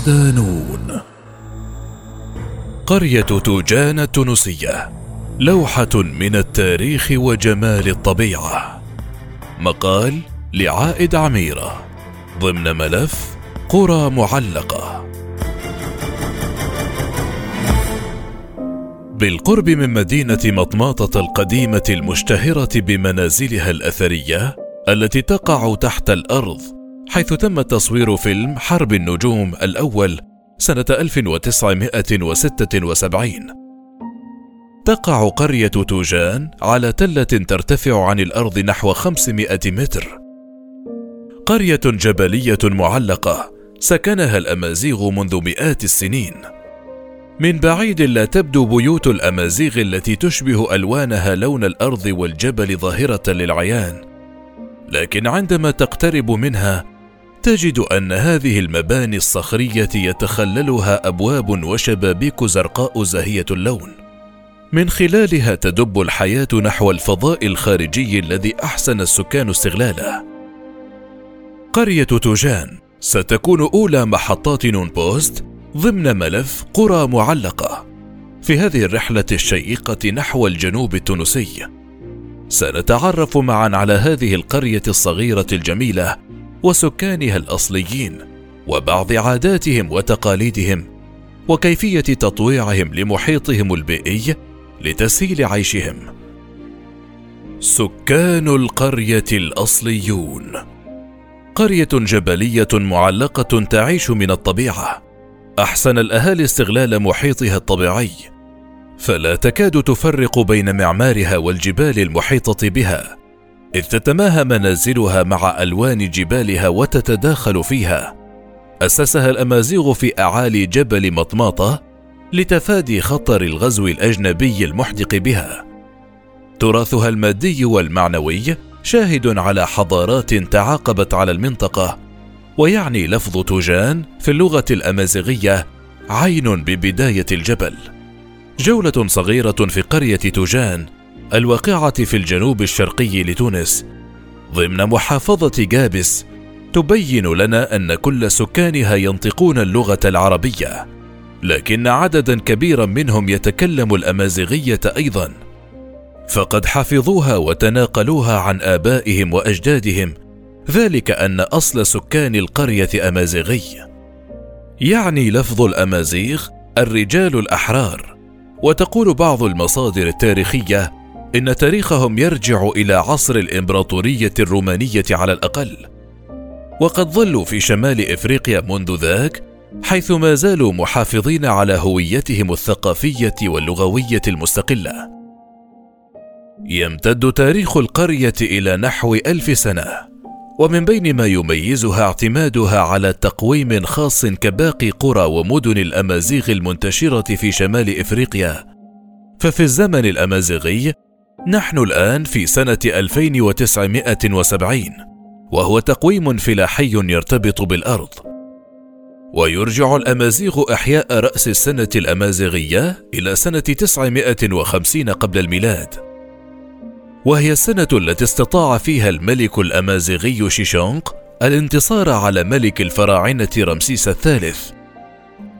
صدانون قرية توجان التونسية لوحة من التاريخ وجمال الطبيعة. مقال لعائد عميرة ضمن ملف قرى معلقة. بالقرب من مدينة مطماطة القديمة المشتهرة بمنازلها الأثرية التي تقع تحت الأرض حيث تم تصوير فيلم حرب النجوم الأول سنة 1976 تقع قرية توجان على تلة ترتفع عن الأرض نحو 500 متر. قرية جبلية معلقة سكنها الأمازيغ منذ مئات السنين. من بعيد لا تبدو بيوت الأمازيغ التي تشبه ألوانها لون الأرض والجبل ظاهرة للعيان. لكن عندما تقترب منها تجد أن هذه المباني الصخرية يتخللها أبواب وشبابيك زرقاء زاهية اللون. من خلالها تدب الحياة نحو الفضاء الخارجي الذي أحسن السكان استغلاله. قرية توجان ستكون أولى محطات نون بوست ضمن ملف قرى معلقة. في هذه الرحلة الشيقة نحو الجنوب التونسي. سنتعرف معا على هذه القرية الصغيرة الجميلة وسكانها الأصليين وبعض عاداتهم وتقاليدهم وكيفية تطويعهم لمحيطهم البيئي لتسهيل عيشهم. سكان القرية الأصليون. قرية جبلية معلقة تعيش من الطبيعة. أحسن الأهالي استغلال محيطها الطبيعي. فلا تكاد تفرق بين معمارها والجبال المحيطة بها. إذ تتماهى منازلها مع ألوان جبالها وتتداخل فيها. أسسها الأمازيغ في أعالي جبل مطماطة لتفادي خطر الغزو الأجنبي المحدق بها. تراثها المادي والمعنوي شاهد على حضارات تعاقبت على المنطقة ويعني لفظ توجان في اللغة الأمازيغية عين ببداية الجبل. جولة صغيرة في قرية توجان الواقعة في الجنوب الشرقي لتونس. ضمن محافظة جابس تبين لنا أن كل سكانها ينطقون اللغة العربية لكن عددا كبيرا منهم يتكلم الأمازيغية أيضا. فقد حفظوها وتناقلوها عن آبائهم وأجدادهم ذلك أن أصل سكان القرية أمازيغي. يعني لفظ الأمازيغ الرجال الأحرار وتقول بعض المصادر التاريخية إن تاريخهم يرجع إلى عصر الإمبراطورية الرومانية على الأقل. وقد ظلوا في شمال إفريقيا منذ ذاك حيث ما زالوا محافظين على هويتهم الثقافية واللغوية المستقلة. يمتد تاريخ القرية إلى نحو ألف سنة ومن بين ما يميزها اعتمادها على تقويم خاص كباقي قرى ومدن الأمازيغ المنتشرة في شمال إفريقيا. ففي الزمن الأمازيغي نحن الآن في سنة 2970 وهو تقويم فلاحي يرتبط بالأرض. ويرجع الأمازيغ إحياء رأس السنة الأمازيغية إلى سنة 950 قبل الميلاد. وهي السنة التي استطاع فيها الملك الأمازيغي شيشونق الانتصار على ملك الفراعنة رمسيس الثالث.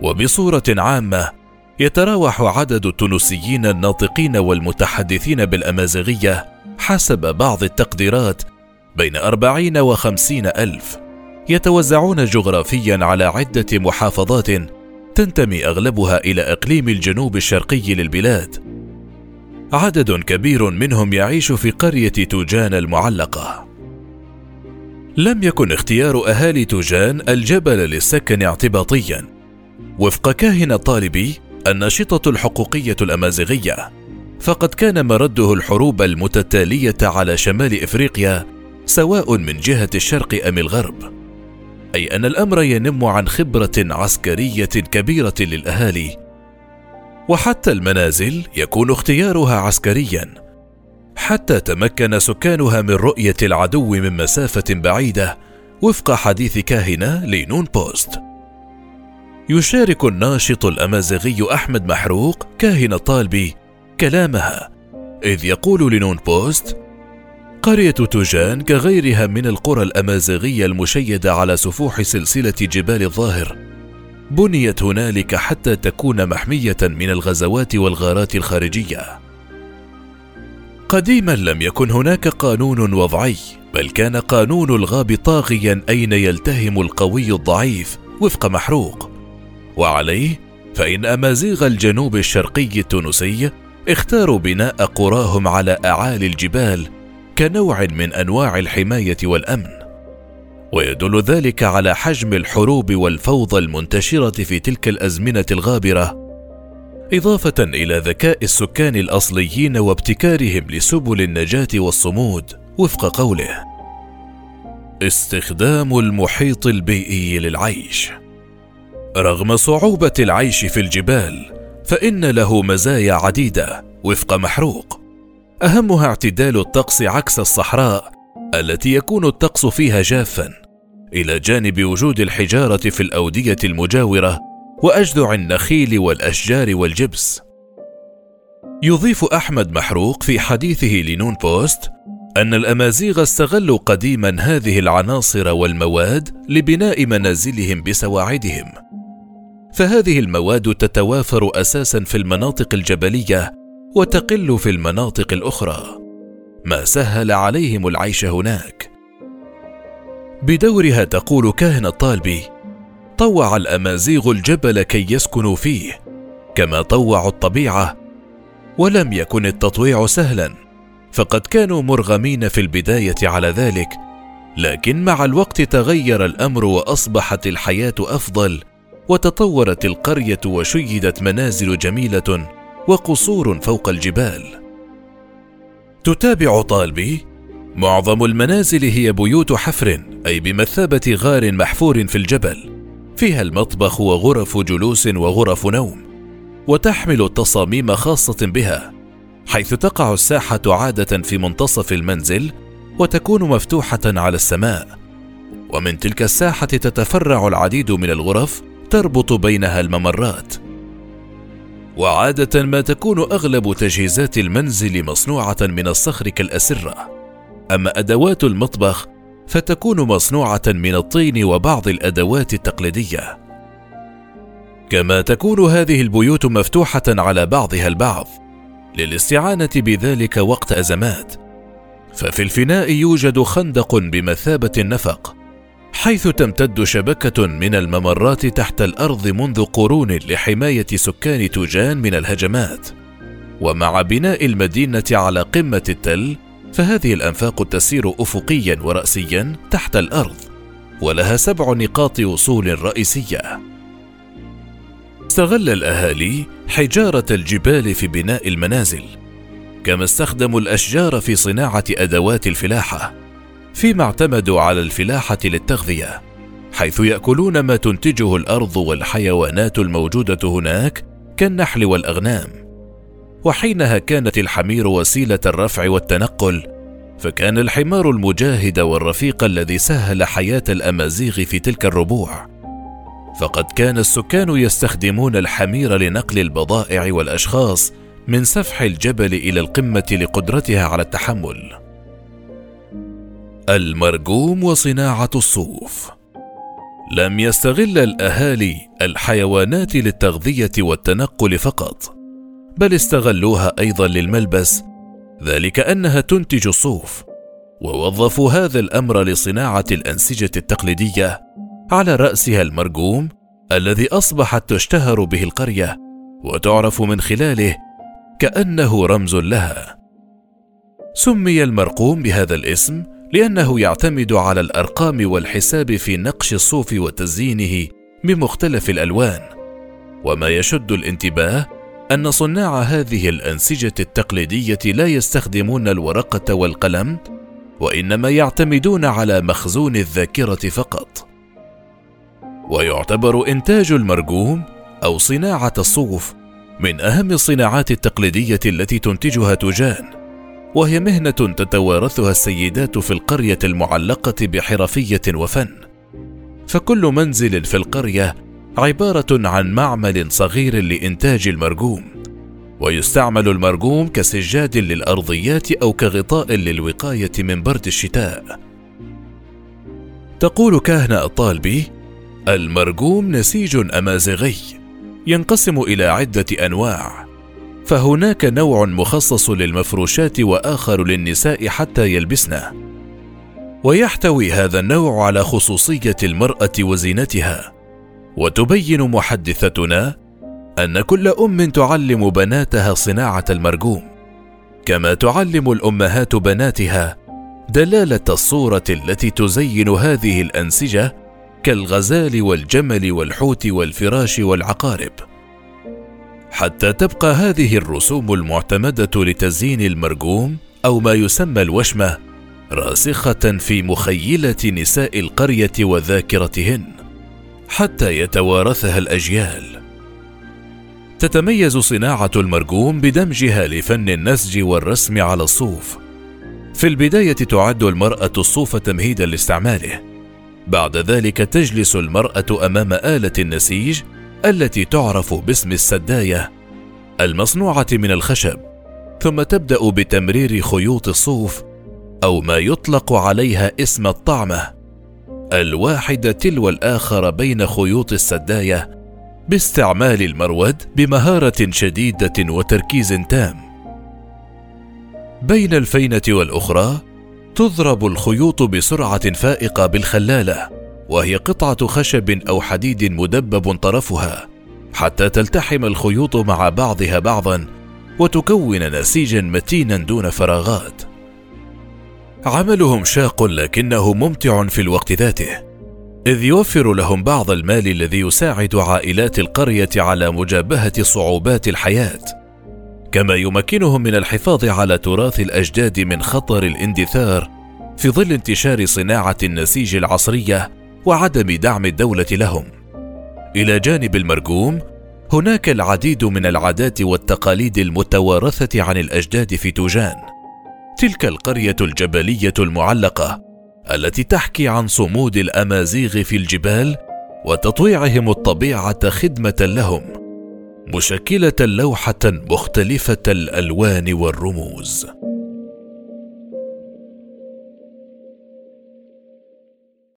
وبصورة عامة يتراوح عدد التونسيين الناطقين والمتحدثين بالأمازيغية حسب بعض التقديرات بين أربعين وخمسين ألف. يتوزعون جغرافيا على عدة محافظات تنتمي أغلبها إلى إقليم الجنوب الشرقي للبلاد. عدد كبير منهم يعيش في قرية توجان المعلقة. لم يكن اختيار أهالي توجان الجبل للسكن اعتباطيا. وفق كاهن طالبي الناشطة الحقوقية الأمازيغية. فقد كان مرده الحروب المتتالية على شمال إفريقيا سواء من جهة الشرق أم الغرب. أي أن الأمر ينم عن خبرة عسكرية كبيرة للأهالي. وحتى المنازل يكون اختيارها عسكريا. حتى تمكن سكانها من رؤية العدو من مسافة بعيدة وفق حديث كاهنة لنون بوست. يشارك الناشط الأمازيغي أحمد محروق كاهن الطالبي كلامها. إذ يقول لنون بوست قرية توجان كغيرها من القرى الأمازيغية المشيدة على سفوح سلسلة جبال الظاهر. بنيت هنالك حتى تكون محمية من الغزوات والغارات الخارجية. قديما لم يكن هناك قانون وضعي بل كان قانون الغاب طاغيا أين يلتهم القوي الضعيف وفق محروق. وعليه فإن أمازيغ الجنوب الشرقي التونسي اختاروا بناء قراهم على أعالي الجبال كنوع من أنواع الحماية والأمن. ويدل ذلك على حجم الحروب والفوضى المنتشرة في تلك الأزمنة الغابرة إضافة إلى ذكاء السكان الأصليين وابتكارهم لسبل النجاة والصمود وفق قوله استخدام المحيط البيئي للعيش رغم صعوبة العيش في الجبال فإن له مزايا عديدة وفق محروق. أهمها اعتدال الطقس عكس الصحراء التي يكون الطقس فيها جافا. إلى جانب وجود الحجارة في الأودية المجاورة وأجذع النخيل والأشجار والجبس. يضيف أحمد محروق في حديثه لنون بوست أن الأمازيغ استغلوا قديما هذه العناصر والمواد لبناء منازلهم بسواعدهم. فهذه المواد تتوافر أساسا في المناطق الجبلية وتقل في المناطق الأخرى. ما سهل عليهم العيش هناك. بدورها تقول كاهن الطالبي طوع الأمازيغ الجبل كي يسكنوا فيه كما طوعوا الطبيعة ولم يكن التطويع سهلا فقد كانوا مرغمين في البداية على ذلك لكن مع الوقت تغير الأمر وأصبحت الحياة أفضل وتطورت القرية وشيدت منازل جميلة وقصور فوق الجبال. تتابع طالبي؟ معظم المنازل هي بيوت حفر أي بمثابة غار محفور في الجبل. فيها المطبخ وغرف جلوس وغرف نوم وتحمل تصاميم خاصة بها حيث تقع الساحة عادة في منتصف المنزل وتكون مفتوحة على السماء. ومن تلك الساحة تتفرع العديد من الغرف تربط بينها الممرات. وعادة ما تكون أغلب تجهيزات المنزل مصنوعة من الصخر كالأسرة. أما أدوات المطبخ فتكون مصنوعة من الطين وبعض الأدوات التقليدية. كما تكون هذه البيوت مفتوحة على بعضها البعض للاستعانة بذلك وقت أزمات. ففي الفناء يوجد خندق بمثابة النفق. حيث تمتد شبكة من الممرات تحت الأرض منذ قرون لحماية سكان توجان من الهجمات. ومع بناء المدينة على قمة التل فهذه الأنفاق تسير افقيا وراسيا تحت الأرض ولها سبع نقاط وصول رئيسية. استغل الأهالي حجارة الجبال في بناء المنازل كما استخدموا الأشجار في صناعة أدوات الفلاحة. فيما اعتمدوا على الفلاحة للتغذية حيث يأكلون ما تنتجه الأرض والحيوانات الموجودة هناك كالنحل والأغنام. وحينها كانت الحمير وسيلة الرفع والتنقل فكان الحمار المجاهد والرفيق الذي سهل حياة الأمازيغ في تلك الربوع. فقد كان السكان يستخدمون الحمير لنقل البضائع والأشخاص من سفح الجبل إلى القمة لقدرتها على التحمل. المرجوم وصناعة الصوف. لم يستغل الأهالي الحيوانات للتغذية والتنقل فقط بل استغلوها أيضا للملبس ذلك أنها تنتج الصوف ووظفوا هذا الأمر لصناعة الأنسجة التقليدية على رأسها المرجوم الذي أصبحت تشتهر به القرية وتعرف من خلاله كأنه رمز لها. سمي المرقوم بهذا الاسم لأنه يعتمد على الأرقام والحساب في نقش الصوف وتزيينه بمختلف الألوان. وما يشد الانتباه أن صناع هذه الأنسجة التقليدية لا يستخدمون الورقة والقلم وإنما يعتمدون على مخزون الذاكرة فقط. ويعتبر إنتاج المرجوم أو صناعة الصوف من أهم الصناعات التقليدية التي تنتجها تجان. وهي مهنة تتوارثها السيدات في القرية المعلقة بحرفية وفن. فكل منزل في القرية عبارة عن معمل صغير لإنتاج المرجوم ويستعمل المرجوم كسجاد للأرضيات أو كغطاء للوقاية من برد الشتاء. تقول كاهنه الطالبي المرجوم نسيج أمازيغي ينقسم إلى عدة أنواع فهناك نوع مخصص للمفروشات وآخر للنساء حتى يلبسنه ويحتوي هذا النوع على خصوصية المرأة وزينتها. وتبين محدثتنا أن كل أم تعلم بناتها صناعة المرجوم. كما تعلم الأمهات بناتها دلالة الصورة التي تزين هذه الأنسجة كالغزال والجمل والحوت والفراش والعقارب. حتى تبقى هذه الرسوم المعتمدة لتزيين المرجوم أو ما يسمى الوشمة راسخة في مخيلة نساء القرية وذاكرتهن حتى يتوارثها الأجيال. تتميز صناعة المرجوم بدمجها لفن النسج والرسم على الصوف. في البداية تعد المرأة الصوف تمهيدا لاستعماله. بعد ذلك تجلس المرأة أمام آلة النسيج التي تعرف باسم السداية المصنوعة من الخشب ثم تبدأ بتمرير خيوط الصوف أو ما يطلق عليها اسم الطعمة الواحد تلو الآخر بين خيوط السداية باستعمال المرود بمهارة شديدة وتركيز تام. بين الفينة والأخرى تضرب الخيوط بسرعة فائقة بالخلالة. وهي قطعة خشب أو حديد مدبب طرفها حتى تلتحم الخيوط مع بعضها بعضا وتكون نسيجا متينا دون فراغات. عملهم شاق لكنه ممتع في الوقت ذاته إذ يوفر لهم بعض المال الذي يساعد عائلات القرية على مجابهة صعوبات الحياة. كما يمكنهم من الحفاظ على تراث الأجداد من خطر الاندثار في ظل انتشار صناعة النسيج العصرية وعدم دعم الدولة لهم. إلى جانب المرجوم هناك العديد من العادات والتقاليد المتوارثة عن الأجداد في توجان. تلك القرية الجبلية المعلقة التي تحكي عن صمود الأمازيغ في الجبال وتطويعهم الطبيعة خدمة لهم مشكلة لوحة مختلفة الألوان والرموز.